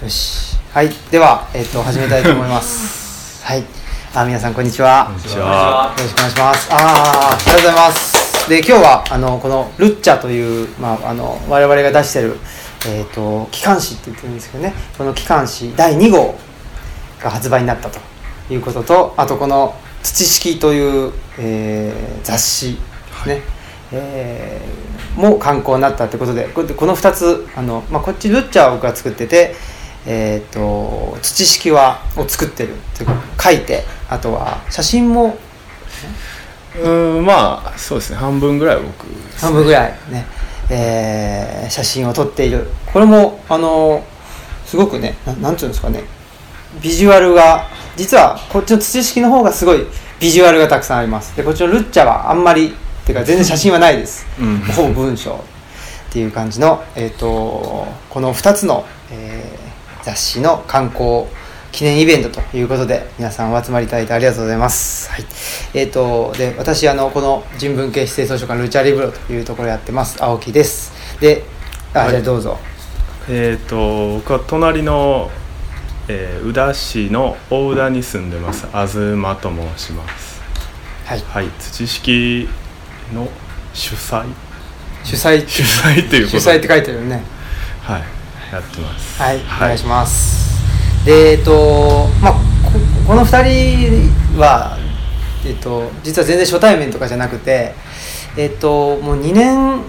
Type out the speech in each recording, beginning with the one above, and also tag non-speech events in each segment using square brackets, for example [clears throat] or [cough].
よし。はい。では、えっと始めたいと思います。[laughs] はい。あ皆さんこんにちは。こんにちよは。ろしくお願いします。あーありがとうございます。で今日はあのこのルッチャという、まあ、あの我々が出してる、えー、と機関誌って言ってるんですけどね。この機関誌第2号が発売になったということとあとこの「土式」という、えー雑誌ですね、えーも刊行になったってことでここの2つあの、まあ、こっちルッチャーを僕が作ってて、えー、と土式はを作ってるっていうか書いてあとは写真もうーん、まあ、そうですね。半分ぐらい僕です。半分ぐらいね、えー写真を撮っている。これもあのすごくねななんていうんですかね。ビジュアルが実はこっちの土式の方がすごいビジュアルがたくさんあります。でこっちのルッチャはあんまりっていうか全然写真はないです、うん。ほぼ文章っていう感じの、えー、とこの2つの、えー雑誌の刊行記念イベントということで皆さんお集まりいただいてありがとうございます。はい、えー、とで私あのこの人文系指定図書館ルチャリブロというところやってます青木です。で、あ、はいじゃあどうぞ。えっ、と、僕は隣の、えー宇田市の大宇田に住んでます。東と申します。はい、はい、土式の主催？主催 [laughs] 主催っていうこと主催って書いてるよね。はい、やってます。はい、お願いします。で、えっと、まあ、ここの2人は、えっと、実は全然初対面とかじゃなくて、えっと、もう2年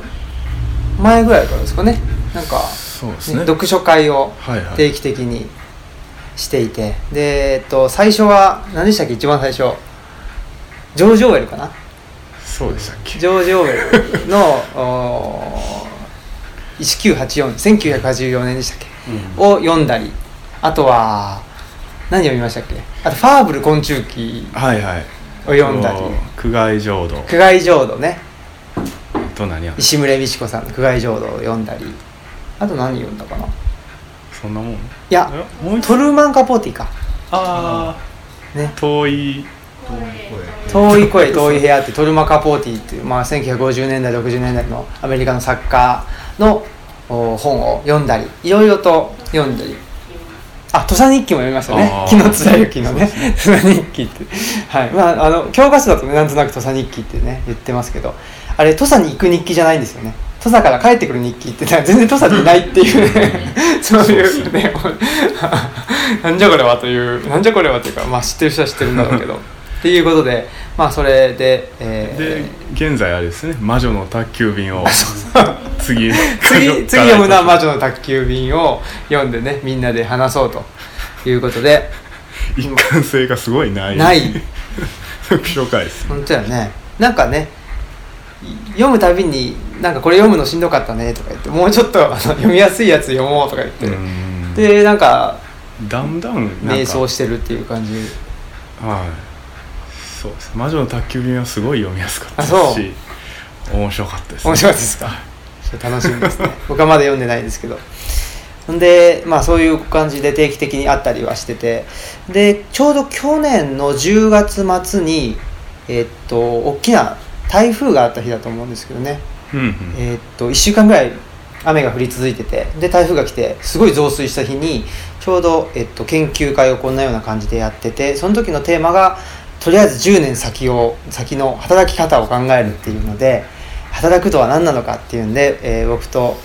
前ぐらいからですかね、なんか、そうですね。読書会をはいはい。定期的にしていて、で、えっと、最初は、何でしたっけ、一番最初、ジョージ・オーウェルかな。そうでしたっけ。ジョージ・オーウェルの1984 1984年でしたっけ、うん。を読んだりあとは何読みましたっけ？あと「ファーブル昆虫記はいはい。」を読んだり。と苦外浄土「苦外浄土ね」と何や石村美智子さんの「苦外浄土」を読んだり。あと何読んだかな？いそんなもん？いやトルーマン・カポーティか。あね。あ遠い遠い声遠い部屋ってトルマ・カポーティっていう、まあ、1950年代60年代のアメリカの作家のお本を読んだりいろいろと読んだり。あ土佐日記も読みましたね。あー。木野貫之のね。土佐日記って。はい。まああの教科書だとねなんとなく土佐日記ってね言ってますけど。あれ土佐に行く日記じゃないんですよね。土佐から帰ってくる日記って全然土佐にいないっていう。ね [laughs] そういうね [laughs] なんじゃこれはというなんじゃこれはというかまあ知ってる人は知ってるんだろうけどっていうことでまあそれで、えーで現在あれですね魔女の宅急便を次 [laughs] 次次読むのは [laughs] 魔女の宅急便を読んでねみんなで話そうということで。一貫性がすごいない。ない。読書会です本当やね。なんかねい読むたびになんかこれ読むのしんどかったねとか言ってもうちょっとあの読みやすいやつ読もうとか言って、うん。でなんかだんだん瞑か想してるっていう感じ。はいそうです。魔女の宅急便はすごい読みやすかったあそう。し面白かったです、面白かったですか？楽しみですね。[laughs] 僕はまだ読んでないですけど。ほんでまあそういう感じで定期的にあったりはしてて。でちょうど去年の10月末にえっと大きな台風があった日だと思うんですけどね。うんうん。えっと1週間ぐらい雨が降り続いてて。で台風が来てすごい増水した日にちょうど、えっと、研究会をこんなような感じでやっててその時のテーマがとりあえず10年先を先の働き方を考えるっていうので働くとは何なのかっていうんで、えー僕と、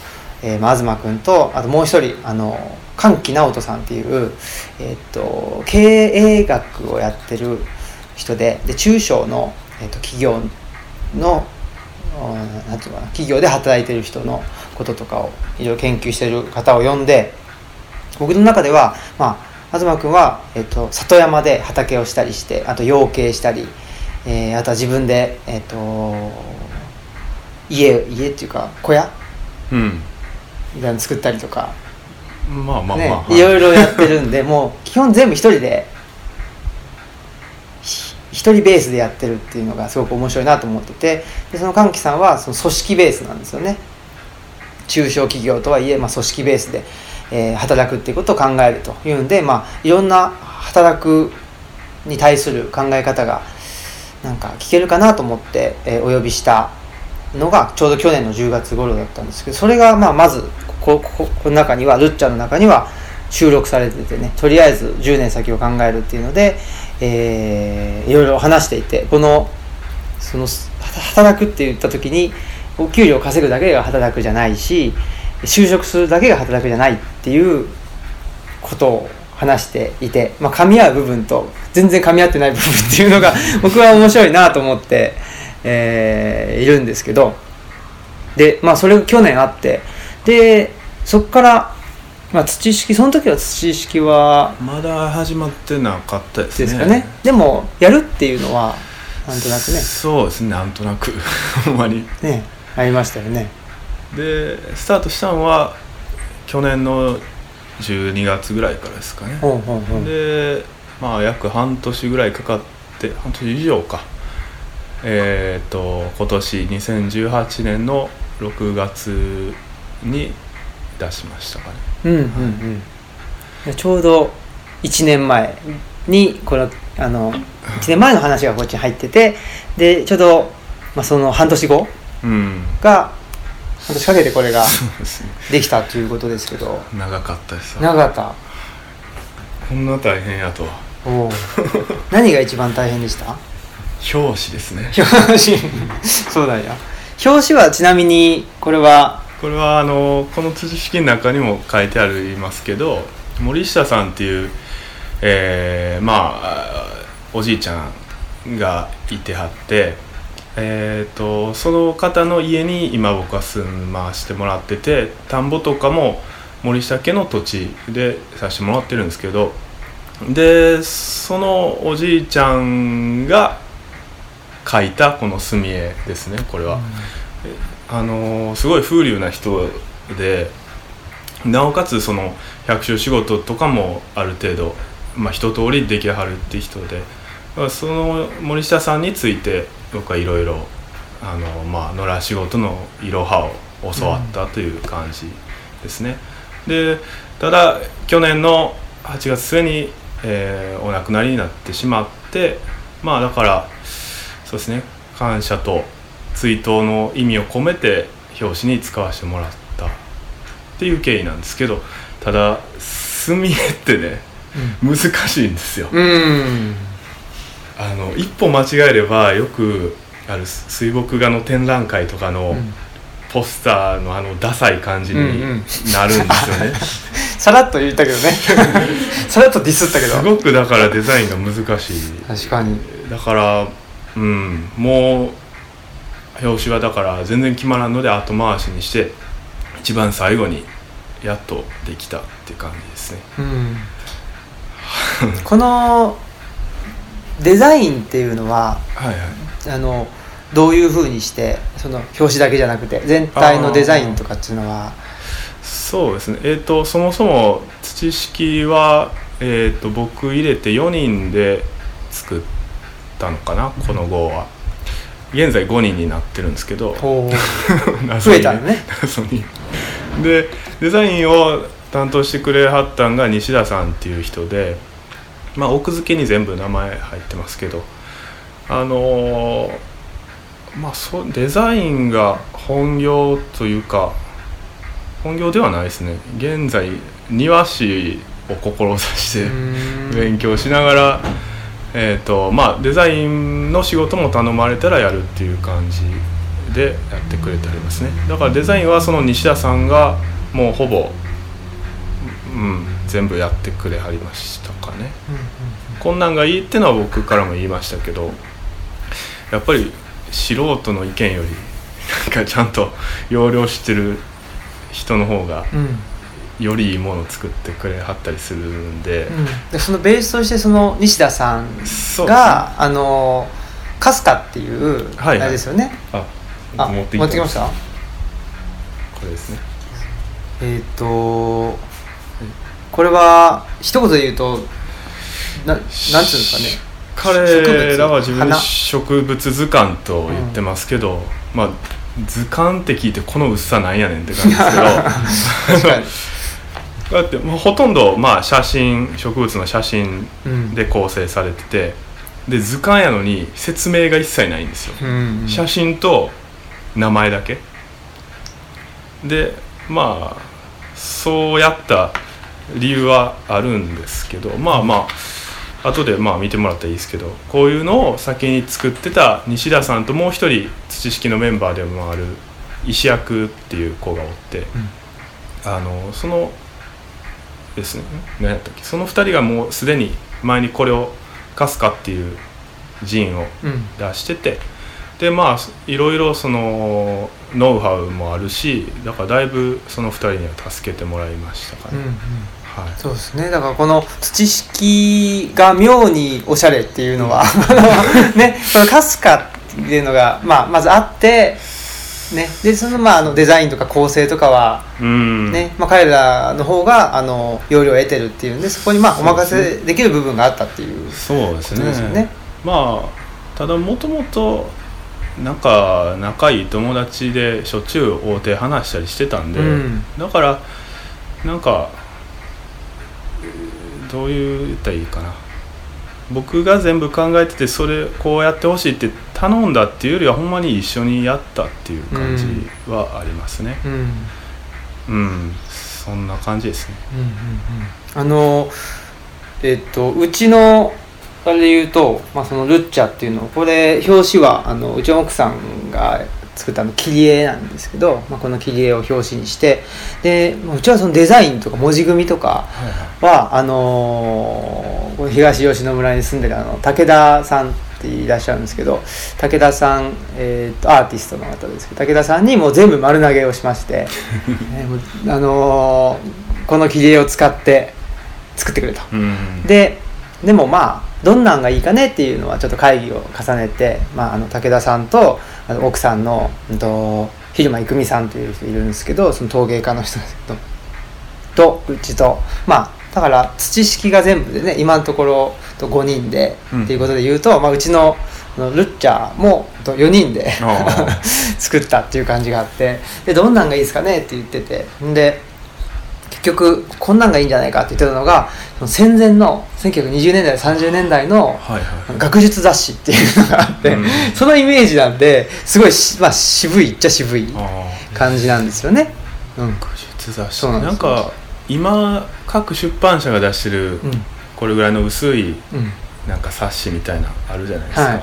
えー、東君とあともう一人あの歓喜直人さんっていう、えっと経営学をやってる人でで中小の、えっと企業のうんなんていうかな企業で働いてる人のこととかをいろいろ研究してる方を呼んで僕の中では、まあ、東君は、えっと、里山で畑をしたりしてあと養鶏したり、えーあとは自分で、えっと、家家っていうか小屋うん。みたいなの作ったりとか、まあまあまあ、ねはいいろいろやってるんで [laughs] もう基本全部一人でひ一人ベースでやってるっていうのがすごく面白いなと思っててでその歓喜さんはその組織ベースなんですよね。中小企業とはいえ、まあ、組織ベースで、えー働くっていうことを考えるというんで、まあ、いろんな働くに対する考え方がなんか聞けるかなと思って、えーお呼びしたのがちょうど去年の10月頃だったんですけどそれがまあまずこここの中にはルッチャの中には収録されててね。とりあえず10年先を考えるっていうので、えーいろいろ話していてこのその働くって言った時にお給料を稼ぐだけが働くじゃないし就職するだけが働くじゃないっていうことを話していて、まあ、噛み合う部分と全然噛み合ってない部分っていうのが [laughs] 僕は面白いなと思って、えーいるんですけど。でまあそれが去年あってでそこから、まあ、土式その時は土式はまだ始まってなかったですね。ですかね。でもやるっていうのはなんとなくね。そうですねなんとなく。[laughs] ほんまにねありましたよねでスタートしたのは去年の12月ぐらいからですかね。ほうほうほう。でまあ約半年ぐらいかかって半年以上か。えっ、と今年2018年の6月に出しましたかね。うんうんうん。でちょうど1年前にこのあの1年前の話がこっちに入っててでちょうど、まあ、その半年後うん。が半年かけてこれができたということですけど。長かったです。長かった。こんな大変やと。はおう。何が一番大変でした？表紙ですね。表紙。そうだよ表紙はちなみにこれは？これはあのこの辻式の中にも書いてありますけど森下さんっていう、えーまあおじいちゃんがいてはって、えー、とその方の家に今僕は住まわしてもらってて田んぼとかも森下家の土地でさせてもらってるんですけどでそのおじいちゃんが書いたこの墨絵ですねこれは。あのーすごい風流な人でなおかつその百姓仕事とかもある程度、まあ、一通りできはるって人でその森下さんについて僕はいろいろあのまあ野良仕事のいろはを教わったという感じですね。でただ去年の8月末に、えーお亡くなりになってしまってまあだからそうですね感謝と追悼の意味を込めて表紙に使わせてもらったっていう経緯なんですけどただ墨絵ってね難しいんですよ。うんあの一歩間違えればよくある水墨画の展覧会とかのうん。ポスターのあのダサい感じになるんですよね。[laughs] さらっと言ったけどね。[laughs] さらっとディスったけど。すごくだからデザインが難しい。確かに。だからうん。もう表紙はだから全然決まらんので後回しにして一番最後にやっとできたっていう感じですね。うん。このデザインっていうのははいはい。あのどういうふうにしてその表紙だけじゃなくて全体のデザインとかっていうのは。そうですね。えっ、とそもそも土式は、えー、と僕入れて4人で作ったのかなこの号は。現在5人になってるんですけど。[laughs] 謎に。増えたのね。[laughs] 謎に。でデザインを担当してくれはったんが西田さんっていう人でまあ奥付けに全部名前入ってますけど。あのーまあそうデザインが本業というか本業ではないですね。現在庭師を志して勉強しながら、えーとまあ、デザインの仕事も頼まれたらやるっていう感じでやってくれてありますね。だからデザインはその西田さんがもうほぼ、うん、全部やってくれはりましたかねこんなんがいいってのは僕からも言いましたけどやっぱり素人の意見よりなんかちゃんと要領知ってる人の方がよりいいものを作ってくれはったりするんで、うん。でそのベースとしてその西田さんがあのカスカっていうあはいはい。れですよね、ああ持って持ってきました？これですね。えっ、とこれは一言で言うとななんつうんですかね。彼らは自分で花。植物図鑑と言ってますけど、まあ図鑑って聞いてこの薄さなんやねんって感じですけど。[laughs] だってもうほとんどまあ写真植物の写真うん。で構成されててで図鑑やのに説明が一切ないんですよ、うん。写真と名前だけ。でまあそうやった理由はあるんですけどまあまあ後でまあ見てもらったらいいですけどこういうのを先に作ってた西田さんともう一人土式のメンバーでもある石役っていう子がおって、あのそのですね何やったっけその2人がもうすでに前にこれをカスカっていう陣をうん。出しててでまあいろいろそのノウハウもあるしだからだいぶその2人には助けてもらいましたかね、うんうんはい。そうですね。だからこの土式が妙におしゃれっていうのは [laughs] ねこのかすかっていうのが、まあ、まずあってね。でそのまああのデザインとか構成とかはうん。ね、まあ、彼らの方があの要領を得てるっていうんでそこにまあお任せできる部分があったっていうそうですね。ね。まあただもともとなんか仲いい友達でしょっちゅう会うて話したりしてたんで、うん。だからなんかえーどういう言ったらいいかな。僕が全部考えててそれこうやってほしいって頼んだっていうよりはほんまに一緒にやったっていう感じはありますね。うん。うん。うん、そんな感じですね。うんうん。あのえっとうちのあれで言うと、まあ、そのルッチャっていうのこれ表紙はあのうちの奥さんが作ったあの切り絵なんですけど、まあ、この切り絵を表紙にしてでうちはそのデザインとか文字組みとかはあのー東吉野村に住んでるあの武田さんっていらっしゃるんですけど武田さん、えーとアーティストの方ですけど武田さんにもう全部丸投げをしまして、[laughs] ねもうあのーこの切り絵を使って作ってくれと。うんででもまあどんなんがいいかねっていうのはちょっと会議を重ねて、まあ、あの武田さんとあの奥さんの、うんと、蛭間郁美さんという人いるんですけどその陶芸家の人ですけどとうちとまあだから土式が全部でね今のところと5人で、うん。っていうことで言うと、まあ、うちのルッチャーもと4人であ [laughs] 作ったっていう感じがあってでどんなんがいいですかねって言っててんで結局こんなんがいいんじゃないかって言ってたのがその戦前の1920年代30年代の学術雑誌っていうのがあって、うん。そのイメージなんですごいし、まあ、渋いっちゃ渋い感じなんですよね。うん。学術雑誌。なんか今各出版社が出してるうん。これぐらいの薄いうん。なんか冊子みたいなあるじゃないですか、はい。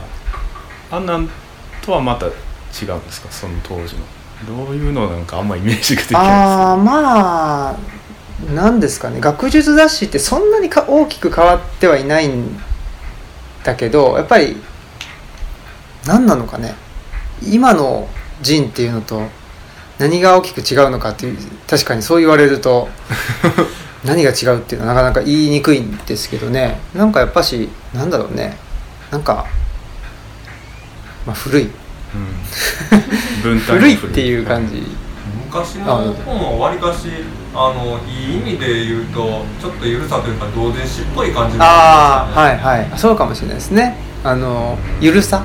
あんなんとはまた違うんですか？その当時の。どういうのなんかあんまイメージができないああまあなんですかね学術雑誌ってそんなにか大きく変わってはいないんだけどやっぱり何なのかね今の人っていうのと何が大きく違うのかっていう確かにそう言われると [laughs] 何が違うっていうのはなかなか言いにくいんですけどね。なんかやっぱしなんだろうね。なんか、まあ、古い。うん、[laughs] 古いっていう感じ昔の本はわりかしあのいい意味で言うとちょっとゆるさというか同人誌っぽい感じがああはいはい。そうかもしれないですね。あのゆるさ？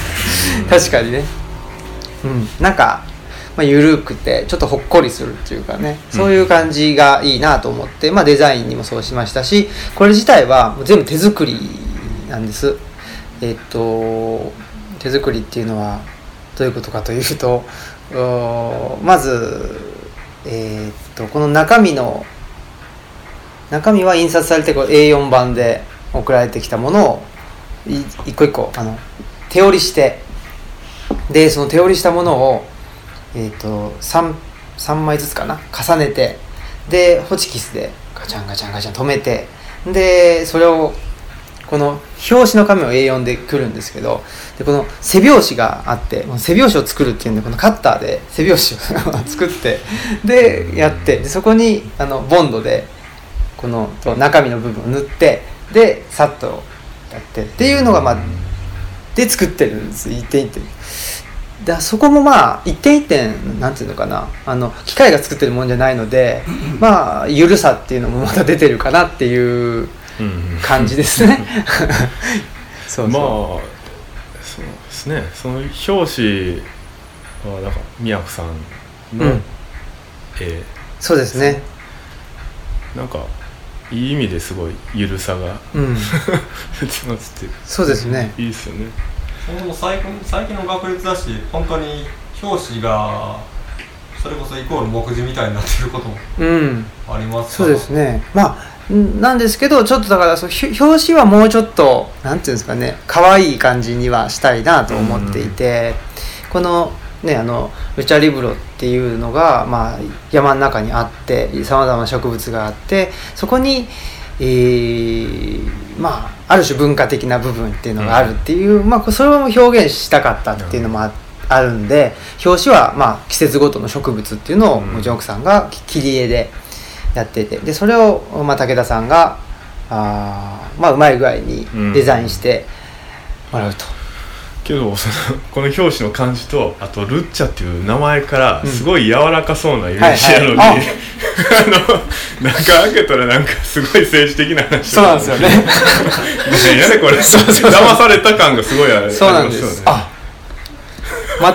[laughs] 確かにね。うん。なんか、まあ、ゆるくてちょっとほっこりするっていうかね。そういう感じがいいなと思って、まあ、デザインにもそうしましたしこれ自体は全部手作りなんです。えっと手作りっていうのはどういうことかというとおまずえっとこの中身の中身は印刷されてこう A4 版で送られてきたものを一個一個あの手織りしてでその手織りしたものを、えー、と 3, 3枚ずつかな重ねてでホチキスでガチャンガチャンガチャン止めてでそれをこの表紙の紙を A4 でくるんですけどでこの背表紙があって背表紙を作るっていうんでこのカッターで背表紙を作ってでやってでそこにあのボンドでこの中身の部分を塗ってでさっとやってっていうのがまあで作ってるんです一点一点。だそこもまあ一点一点なんていうのかなあの機械が作ってるもんじゃないのでまあゆるさっていうのもまた出てるかなっていう感じですね。そうそう、まあそうですね。その表紙はだから宮子さんのうん。絵、そうですね。なんかいい意味ですごいゆるさが。うん。出てますっていうそうですね。いいですよね。その最近最近の学術雑誌本当に表紙がそれこそイコール目次みたいになってることもうん。ありますそうですね。まあんなんですけどちょっとだからそ表紙はもうちょっとなんていうんですかね可愛い感じにはしたいなと思っていて、このねあのルチャリブロっていうのが、まあ、山の中にあってさまざまな植物があってそこに、えーまあある種文化的な部分っていうのがあるっていう、まあそれを表現したかったっていうのもああるんで表紙はまあ季節ごとの植物っていうのをうん。もちろん奥さんが切り絵でやってて。でそれを、まあ、武田さんがあーまあうまい具合にデザインしてもらうと、けどそのこの表紙の感じとあとルッチャっていう名前からうん。すごい柔らかそうなイメージやのに、はいはい [laughs] あの中開けたらなんかすごい政治的な話そうなんですよね。[laughs] 何やねこれ。[laughs] 騙された感がすごいある。そうなんですよね。あ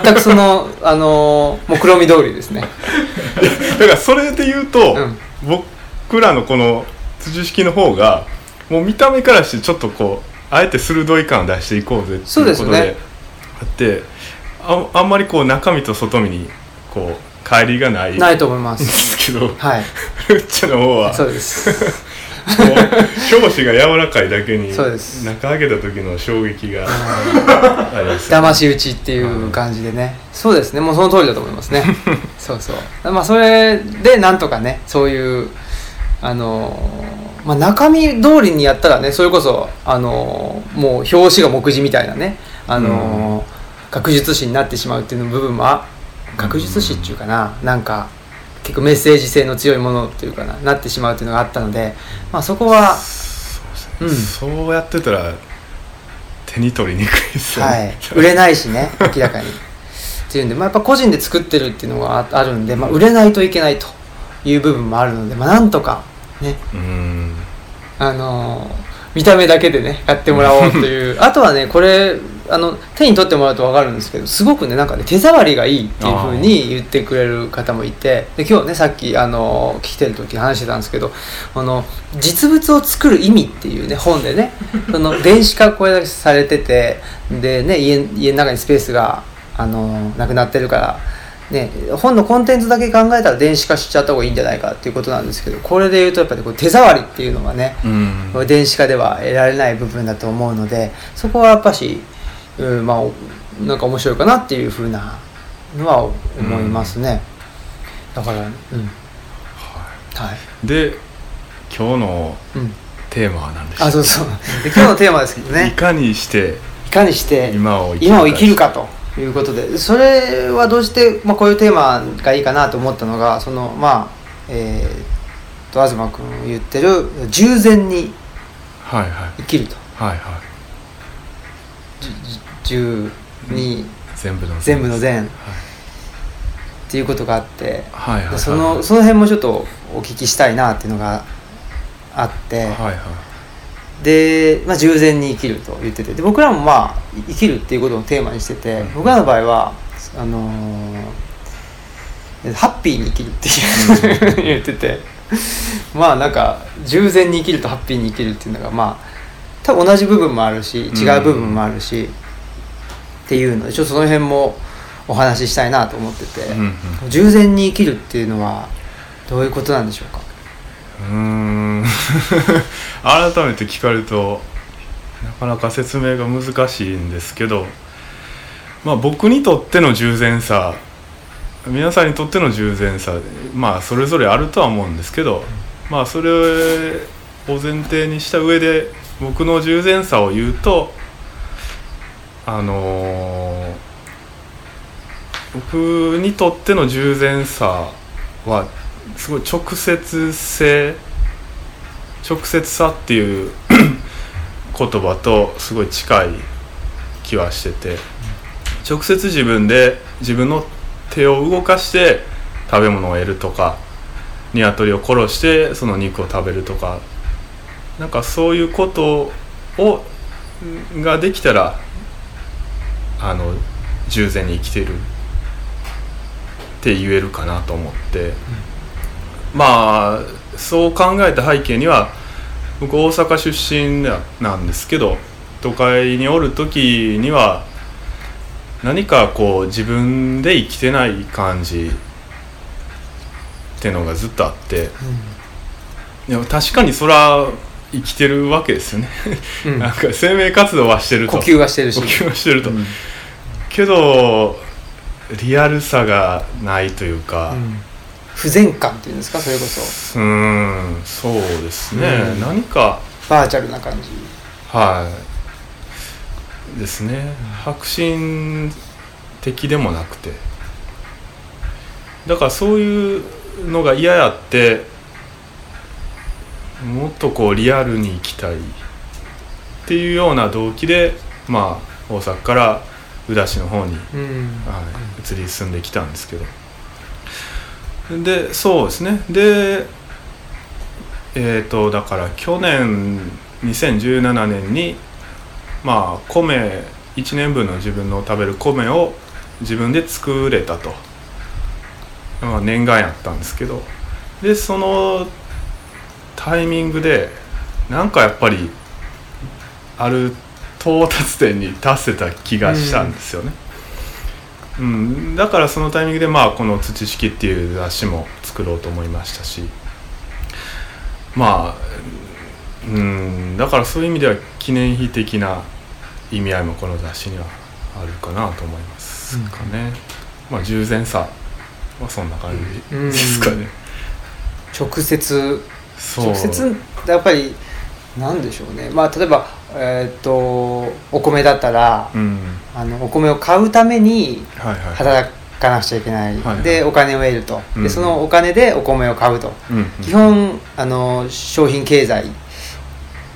全くそのあのー、目論見通りですね。だからそれで言うと、うん僕らのこの辻式の方がもう見た目からしてちょっとこうあえて鋭い感を出していこうぜっていうことであってああんまりこう中身と外身にこう乖離がないないと思いまんですすけどはい。[laughs] ルッチャの方は。そうです表紙が柔らかいだけにそうです。中開けた時の衝撃が騙し討ちっていう感じでね。そうですね。もうその通りだと思いますね。[laughs] そうそう。まあそれでなんとかねそういうあのーまあ中身通りにやったらねそれこそあのーもう表紙が目次みたいなねあのー学術誌になってしまうっていうの部分もあ学術誌っていうかななんか結構メッセージ性の強いものっていうかななってしまうっていうのがあったのでまあそこはそうですね。そうやってたら手に取りにくいですよはねい、売れないしね明らかに。っていうんで、まあ、やっぱ個人で作ってるっていうのがああるんで、まあ、売れないといけないという部分もあるので、まあ、なんとかね。うん。あのー見た目だけでね買ってもらおうという [laughs] あとはねこれあの手に取ってもらうと分かるんですけどすごくねなんかね手触りがいいっていうふうに言ってくれる方もいてで今日ねさっきあの来てる時に話してたんですけどあの実物を作る意味っていうね本でねその [laughs] 電子化これだけされててでね家家の中にスペースがあのなくなってるから。ね、本のコンテンツだけ考えたら電子化しちゃった方がいいんじゃないかっていうことなんですけどこれで言うとやっぱりこう手触りっていうのがね、うん。電子化では得られない部分だと思うのでそこはやっぱし、うん、まあおなんか面白いかなっていうふうなのは思いますね、だからうん。はい。で今日のうん。テーマは何でしたあそうそう。で今日のテーマですけどいねかにしていかにして今を生きるかということで。それはどうして、まあ、こういうテーマがいいかなと思ったのがそのまあえー、と東君言ってる従前にはいはい。生きると。はいはい。10に全部の全部の善っていうことがあって。はいはいはいでそのその辺もちょっとお聞きしたいなっていうのがあって、はいはいで、まあ、従前に生きると言ってて。で僕らもまあ生きるっていうことをテーマにしてて、うん。僕らの場合はあのーハッピーに生きるっていう言ってて。[laughs] まあなんか従前に生きるとハッピーに生きるっていうのがまあ多分同じ部分もあるし違う部分もあるし、っていうの。でちょっとその辺もお話ししたいなと思ってて、うんうん。従前に生きるっていうのはどういうことなんでしょうか？うん。[laughs] 改めて聞かれるとなかなか説明が難しいんですけどまあ僕にとっての従前さ皆さんにとっての従前さまあそれぞれあるとは思うんですけどまあそれを前提にした上で僕の従前さを言うとあのー僕にとっての従前さはすごい直接性直接さっていう [clears throat] 言葉とすごい近い気はしてて。直接自分で自分の手を動かして食べ物を得るとか鶏を殺してその肉を食べるとか。なんかそういうことをができたらあの従前に生きてるって言えるかなと思って、まあそう考えた背景には僕大阪出身ななんですけど都会におる時には何かこう自分で生きてない感じっていうのがずっとあってでも確かにそら生きてるわけですよね、うん。[laughs] なんか生命活動はしてると。呼吸はしてるし。呼吸はしてると、うん。けどリアルさがないというかうん不全感っていうんですかそれこそ。うんそうですね、うん。何か。バーチャルな感じ。はい。ですね。迫真的でもなくて。だからそういうのが嫌やってもっとこうリアルに生きたいっていうような動機でまあ大阪から宇陀市の方に、うん。はい、移り住んできたんですけどでそうですね。でえっ、とだから去年2017年にまあ米1年分の自分の食べる米を自分で作れたと、まあ、念願やったんですけど。でそのタイミングでなんかやっぱりある到達点に達せた気がしたんですよね、うんだからそのタイミングでまあこの「土式」っていう雑誌も作ろうと思いましたしまあうんだからそういう意味では記念碑的な意味合いもこの雑誌にはあるかなと思いますかね、まあ従前さはそんな感じですかね、直接。そう。直接やっぱりなんでしょうね。まあ例えばえーっとお米だったらうん。あのお米を買うために働かなくちゃいけない、はいはい。でお金を得ると、うん。でそのお金でお米を買うと、うん。うん基本あの商品経済っ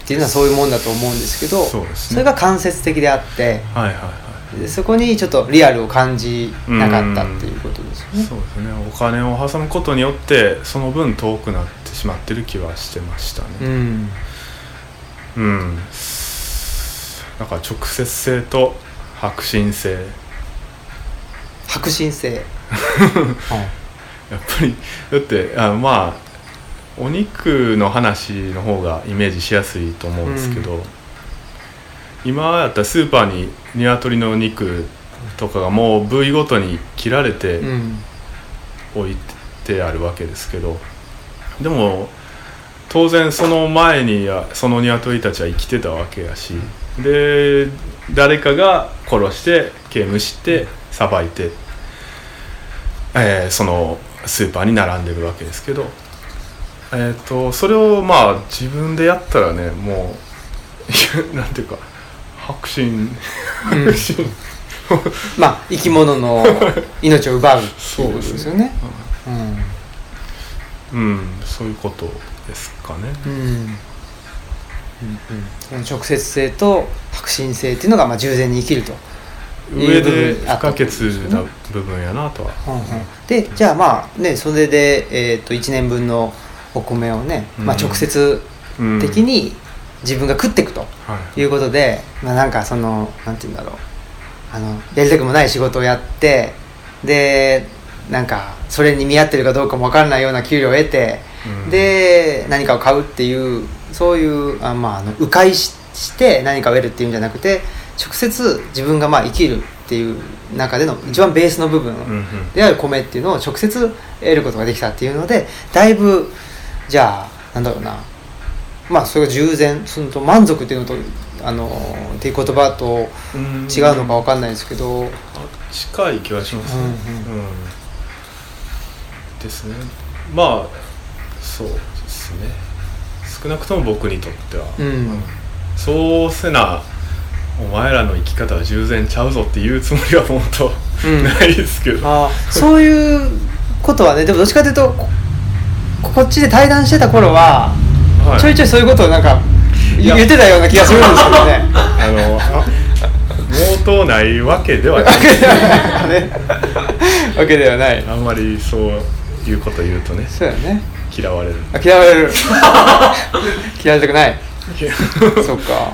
ていうのはそういうもんだと思うんですけどそね。れが間接的であってはいはいはい。でそこにちょっとリアルを感じなかったっていうことですよね。そうですね。お金を挟むことによってその分遠くなってしまってる気はしてましたね。うん。うん、だから直接性と迫真性。迫真性、[laughs] やっぱりだってあまあお肉の話の方がイメージしやすいと思うんですけど、今やったらスーパーに鶏の肉とかがもう部位ごとに切られてうん。置いてあるわけですけどでも当然その前にはその鶏たちは生きてたわけやしで誰かが殺して刑務してさばいて、えーそのスーパーに並んでるわけですけど、えー、とそれをまあ自分でやったらねもう [laughs] なんていうか迫真。うん。迫真。まあ生き物の [laughs] 命を奪うっていうですよね。うん。そういうことですかね。うん。うんうん。直接性と迫真性っていうのがまあ従前に生きると。上で不可欠な部分やなとは、うんうん。でじゃあまあねそれで、えー、と1年分のお米をね、まあ、うん直接うん。的に自分が食っていくとはい。いうことで、まあ、なんかそのなんて言うんだろう。あのやりたくもない仕事をやってでなんかそれに見合ってるかどうかも分からないような給料を得て、うん。で何かを買うっていうそういうあ、まあ、あの迂回しして何かを得るっていうんじゃなくて直接自分がまあ生きるっていう中での一番ベースの部分である米っていうのを直接得ることができたっていうのでだいぶじゃあなんだろうなまあそれが従前そのと満足っていうのとあのっていう言葉とうん。違うのかわかんないですけど、あ近い気がしますね、うんうん。うんですね。まあそうですね。少なくとも僕にとっては、うん。そうせなお前らの生き方は従前ちゃうぞっていうつもりは本当、うん。ないですけど。あそういうことはねでもどっちかというとここっちで対談してた頃は、はい。ちょいちょいそういうことをなんか言ってたような気がするんですけどね。[laughs] あのあ毛頭ないわけではない。ねわけではない。あんまりそういうこと言うとねそうやね。嫌われるあ嫌われる。[laughs] 嫌われたくない。そっか。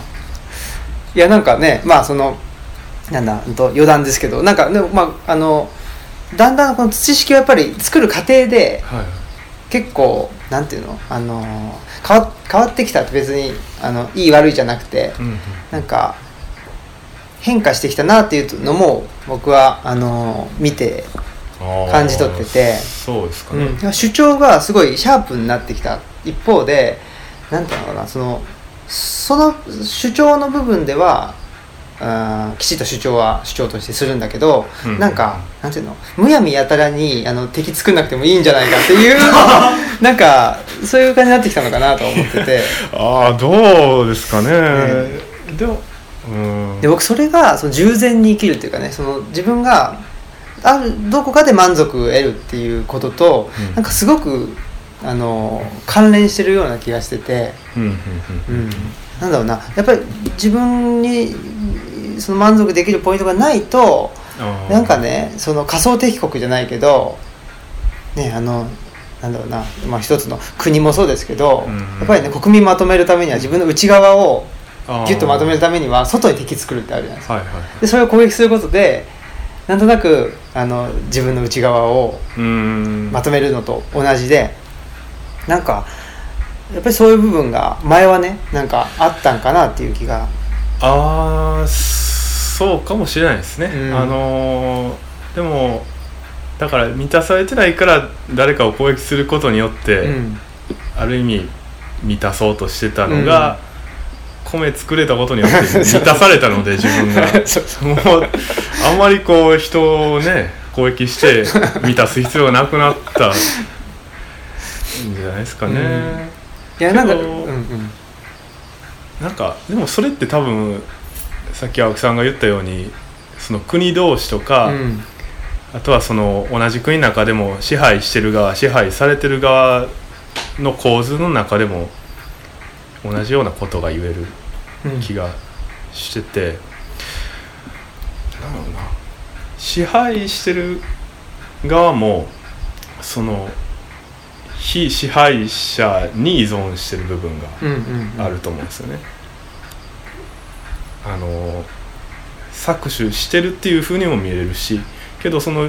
いやなんかねまあそのなんだうんと余談ですけどなんかでもまああのだんだんこの土式をやっぱり作る過程ではい結構なんていうのあの変わ変わってきたって別にあのいい悪いじゃなくてうんうんなんか変化してきたなっていうのも僕はあの見て感じ取ってて。そうですかね、うん、主張がすごいシャープになってきた。一方でなんていうのかな。そのその主張の部分ではあきちっと主張は主張としてするんだけど、うん、なんかなんていうの？むやみやたらにあの敵作んなくてもいいんじゃないかっていう。[laughs] なんかそういう感じになってきたのかなと思ってて。[laughs] ああどうですかね、ね。でもで僕それがその従前に生きるっていうかねその自分があるどこかで満足を得るっていうことと、うん、なんかすごくあの関連してるような気がしてて、うん、なんだろうな。やっぱり自分にその満足できるポイントがないとなんかねその仮想敵国じゃないけどねあのなんだろうな、まあ、一つの国もそうですけど、うんうん、やっぱりね国民まとめるためには自分の内側をギュッとまとめるためには外に敵作るってあるじゃないですか、はいはい、でそれを攻撃することでなんとなくあの自分の内側をまとめるのと同じでなんかやっぱりそういう部分が前はねなんかあったんかなっていう気が。ああそうかもしれないですね、うん、あのでもだから満たされてないから誰かを攻撃することによって、うん、ある意味満たそうとしてたのが、うん。米作れたことによって [laughs] 満たされたので自分が。[laughs] もうあんまりこう人をね攻撃して [laughs] 満たす必要がなくなった。ん。じゃないですかね、うん、いやなんか、うんうん、なんかでもそれって多分さっき青木さんが言ったようにその国同士とか、うん、あとはその同じ国の中でも支配してる側支配されてる側の構図の中でも同じようなことが言える気がしてて、だろうな支配してる側もその非支配者に依存してる部分があると思うんですよね。あの搾取してるっていうふうにも見えるしけどその、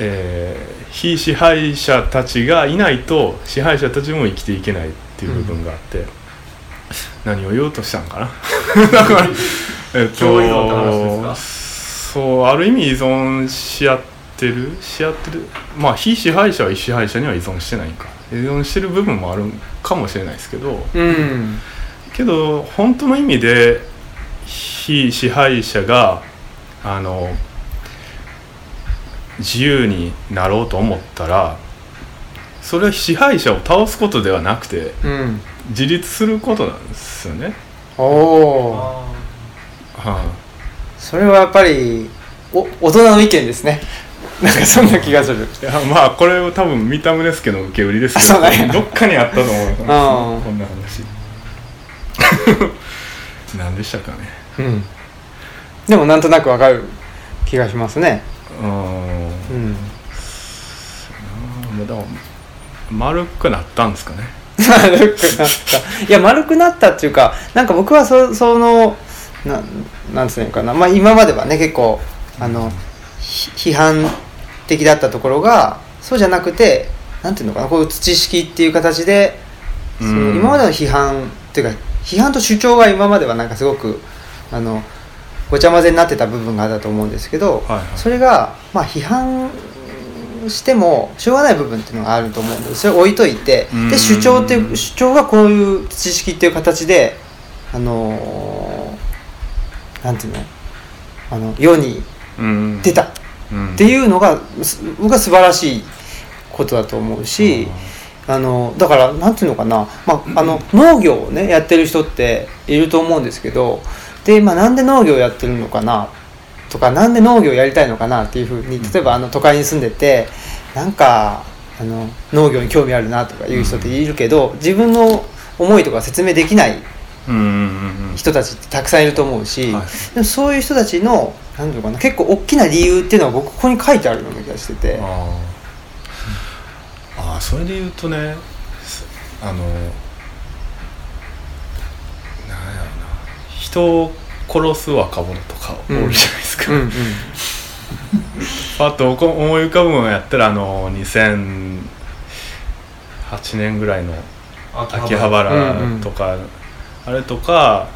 えー、非支配者たちがいないと支配者たちも生きていけないっていう部分があって。うん何を言おうとしたんかな？[laughs] だからえっとそうある意味依存し合ってる？し合ってる？まあ非支配者は支配者には依存してないか。依存してる部分もあるかもしれないですけど、うん、けど本当の意味で非支配者があの自由になろうと思ったらそれは支配者を倒すことではなくて、うん、自立することなんですよね。はあ、それはやっぱりお大人の意見ですね。なんかそんな気がする。いやまあこれを多分三田宗介の受け売りですけどどっかにあったと思うこんな話。[laughs] 何でしたかね。うん。でもなんとなくわかる気がしますね。うん。うんでも丸くなったんですかね。[laughs] 丸くなった。いや丸くなったっていうかなんか僕はそそのななんつうのかな、まあ、今まではね結構あの批判的だったところがそうじゃなくてなんていうのかなこういう土式っていう形でその今までの批判っていうか批判と主張が今まではなんかすごくあのごちゃ混ぜになってた部分があったと思うんですけど、はいはい、それがまあ批判してもしょうがない部分っていうのがあると思うんでそれ置いといてで主張っていう主張がこういう知識っていう形であのー、なんていうの？あの世に出た。っていうのが僕は素晴らしいことだと思うし。あのだからなんていうのかな、まあ、あの農業をねやってる人っていると思うんですけどで、まあ、なんで農業やってるのかな？とかなんで農業やりたいのかな？っていうふうに例えばあの都会に住んでてなんかあの農業に興味あるなとかいう人っているけど自分の思いとか説明できない人たちってたくさんいると思うし、はい、でもそういう人たちの何ていうかな結構大きな理由っていうのは僕ここに書いてあるような気がしてて。ああそれで言うとねあのなんやろな。人殺す若者とかおるじゃないですか、うんうん。うん、パッと思い浮かぶのやったらあの2008年ぐらいの秋葉原とか、あれとか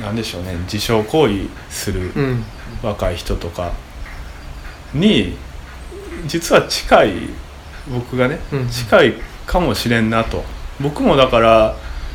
なんでしょうね自傷行為する若い人とかに実は近い僕がね、うん。近いかもしれんなと。僕もだから